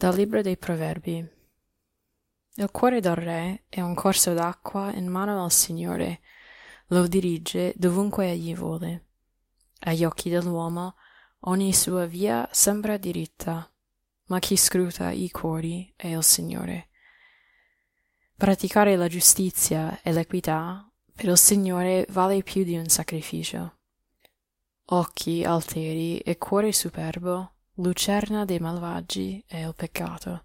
Dal libro dei Proverbi. Il cuore del re è un corso d'acqua in mano al Signore, lo dirige dovunque egli vuole. Agli occhi dell'uomo ogni sua via sembra diritta, ma chi scruta i cuori è il Signore. Praticare la giustizia e l'equità per il Signore vale più di un sacrificio. Occhi alteri e cuore superbo lucerna dei malvagi è il peccato.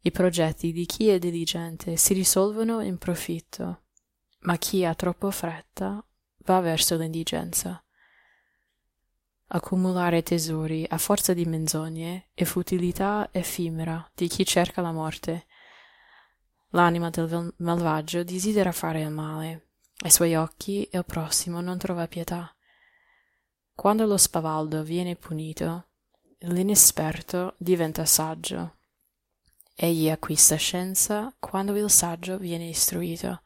I progetti di chi è diligente si risolvono in profitto, ma chi ha troppo fretta va verso l'indigenza. Accumulare tesori a forza di menzogne è futilità effimera di chi cerca la morte. L'anima del malvagio desidera fare il male, ai suoi occhi il prossimo non trova pietà. Quando lo spavaldo viene punito, L'inesperto diventa saggio. Egli acquista scienza quando il saggio viene istruito.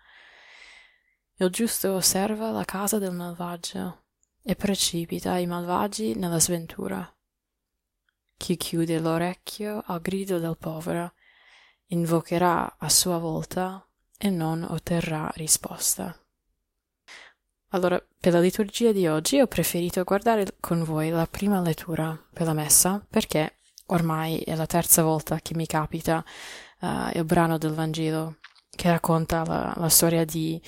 Il giusto osserva la casa del malvagio e precipita i malvagi nella sventura. Chi chiude l'orecchio al grido del povero invocherà a sua volta e non otterrà risposta. Allora, per la liturgia di oggi ho preferito guardare con voi la prima lettura per la messa perché ormai è la terza volta che mi capita uh, il brano del Vangelo che racconta la, la storia di,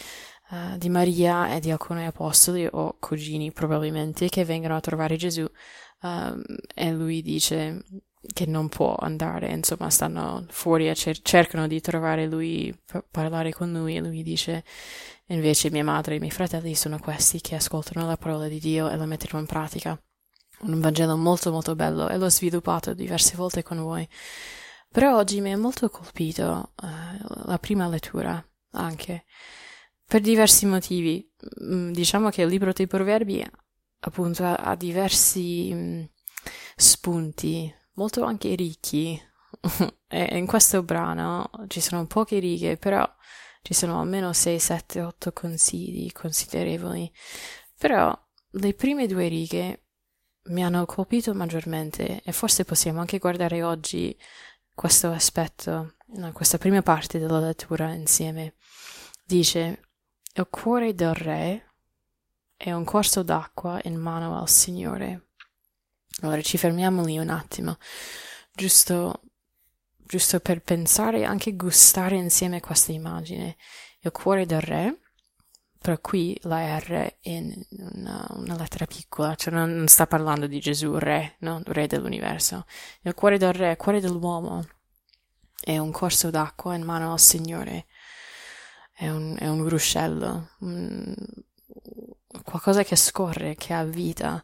uh, di, Maria e di alcuni apostoli o cugini probabilmente che vengono a trovare Gesù uh, e lui dice che non può andare, insomma, stanno fuori e cer- cercano di trovare lui, per parlare con lui e lui dice invece mia madre e i miei fratelli sono questi che ascoltano la parola di Dio e la mettono in pratica. Un Vangelo molto molto bello e l'ho sviluppato diverse volte con voi. Però oggi mi ha molto colpito uh, la prima lettura anche per diversi motivi. Mm, diciamo che il libro dei proverbi appunto ha, ha diversi mm, spunti molto anche ricchi. e in questo brano ci sono poche righe, però ci sono almeno 6, 7, 8 consigli considerevoli. Però le prime due righe mi hanno colpito maggiormente e forse possiamo anche guardare oggi questo aspetto, questa prima parte della lettura insieme. Dice, il cuore del re è un corso d'acqua in mano al Signore. Allora ci fermiamo lì un attimo, giusto, giusto per pensare e anche gustare insieme questa immagine. Il cuore del re, però qui la R è una, una lettera piccola, cioè non, non, sta parlando di Gesù, re, no? re dell'universo. Il cuore del re, il cuore dell'uomo, è un corso d'acqua in mano al Signore, è un, è un ruscello, un, qualcosa che scorre, che ha vita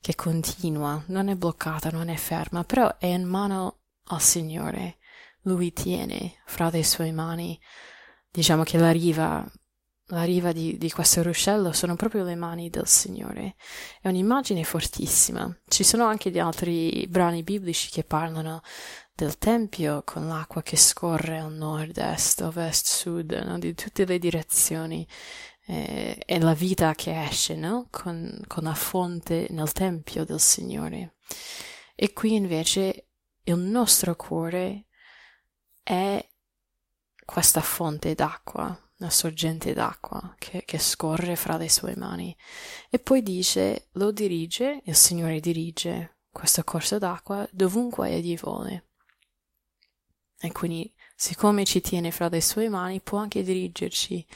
che continua, non è bloccata, non è ferma, però è in mano al Signore. Lui tiene fra le sue mani. Diciamo che la riva, la riva di, di questo ruscello sono proprio le mani del Signore. È un'immagine fortissima. Ci sono anche gli altri brani biblici che parlano del Tempio con l'acqua che scorre a nord, est, ovest, sud, no? di tutte le direzioni eh, è la vita che esce no? con, con la fonte nel Tempio del Signore. E qui invece il nostro cuore è questa fonte d'acqua, una sorgente d'acqua che, che, scorre fra le sue mani. E poi dice, lo dirige, il Signore dirige questo corso d'acqua dovunque egli vuole. E quindi, siccome ci tiene fra le sue mani, può anche dirigerci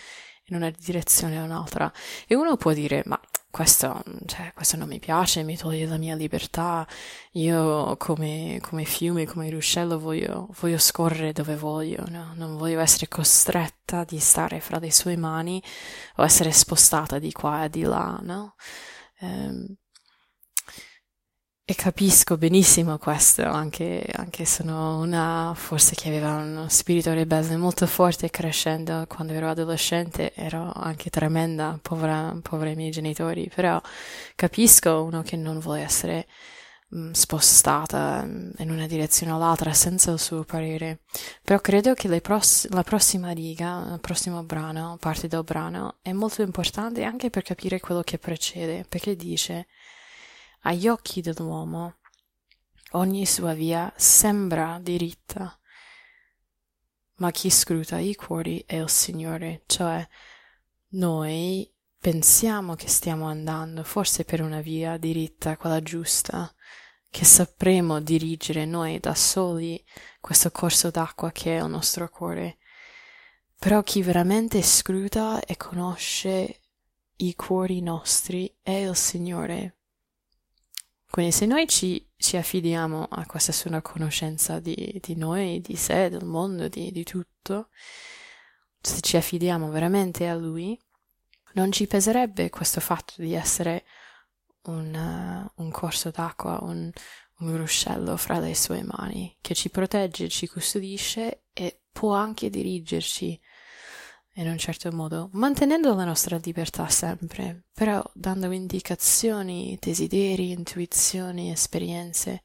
in una direzione o un'altra. E uno può dire, ma questo, cioè, questo non mi piace, mi toglie la mia libertà, io come, come fiume, come ruscello voglio, voglio scorrere dove voglio, no? non voglio essere costretta di stare fra le sue mani o essere spostata di qua e di là, no? Um, e capisco benissimo questo, anche, anche sono una forse che aveva uno spirito ribelle molto forte crescendo quando ero adolescente, ero anche tremenda, povera, povera i miei genitori, però capisco uno che non vuole essere mh, mm, spostata mm, in una direzione o l'altra senza il suo parere. Però credo che pross- la prossima riga, il prossimo brano, parte del brano, è molto importante anche per capire quello che precede, perché dice agli occhi dell'uomo Ogni sua via sembra diritta, ma chi scruta i cuori è il Signore, cioè noi pensiamo che stiamo andando forse per una via diritta, quella giusta, che sapremo dirigere noi da soli questo corso d'acqua che è il nostro cuore. Però chi veramente scruta e conosce i cuori nostri è il Signore. Quindi se noi ci, ci affidiamo a questa sua conoscenza di, di, noi, di sé, del mondo, di, di tutto, se ci affidiamo veramente a Lui, non ci peserebbe questo fatto di essere un, uh, un corso d'acqua, un, un ruscello fra le sue mani, che ci protegge, ci custodisce e può anche dirigerci in un certo modo, mantenendo la nostra libertà sempre, però dando indicazioni, desideri, intuizioni, esperienze,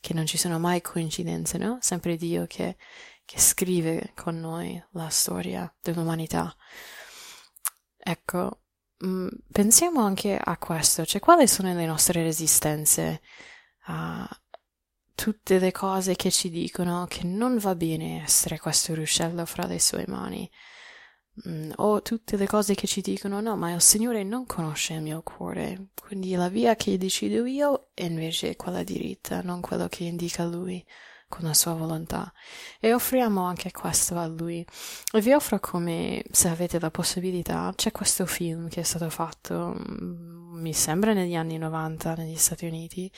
che non ci sono mai coincidenze, no? Sempre Dio che, che scrive con noi la storia dell'umanità. Ecco, mm, pensiamo anche a questo, cioè quali sono le nostre resistenze a tutte le cose che ci dicono che non va bene essere questo ruscello fra le sue mani Mm, o tutte le cose che ci dicono no, ma il Signore non conosce il mio cuore, quindi la via che decido io è invece quella diritta, non quello che indica Lui con la sua volontà. E offriamo anche questo a Lui. E vi offro come, se avete la possibilità, c'è questo film che è stato fatto, mm, mi sembra negli anni 90 negli Stati Uniti,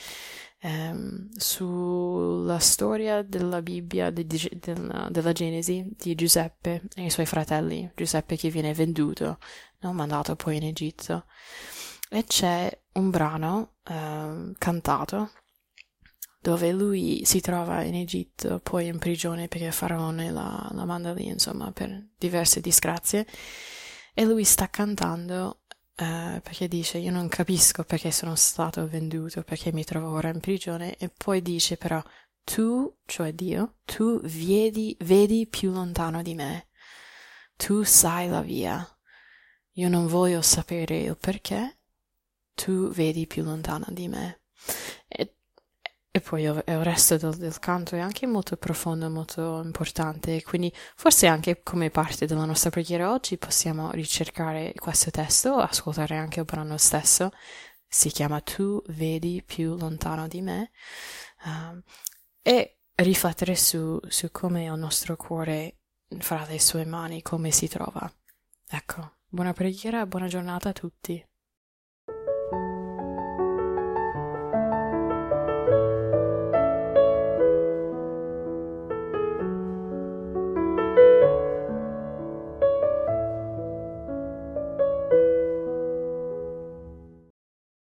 ehm, sulla storia della Bibbia, de, de, de, della Genesi di Giuseppe e i suoi fratelli, Giuseppe che viene venduto, no? mandato poi in Egitto. E c'è un brano eh, cantato dove lui si trova in Egitto, poi in prigione perché Faraone la, la manda lì, insomma, per diverse disgrazie. E lui sta cantando eh, perché dice io non capisco perché sono stato venduto, perché mi trovo ora in prigione. E poi dice però tu, cioè Dio, tu vedi, vedi più lontano di me, tu sai la via, io non voglio sapere il perché, tu vedi più lontano di me. E e poi il resto del, del, canto è anche molto profondo, molto importante, quindi forse anche come parte della nostra preghiera oggi possiamo ricercare questo testo, ascoltare anche il brano stesso, si chiama Tu vedi più lontano di me, um, e riflettere su, su come il nostro cuore fra le sue mani, come si trova. Ecco, buona preghiera, buona giornata a tutti.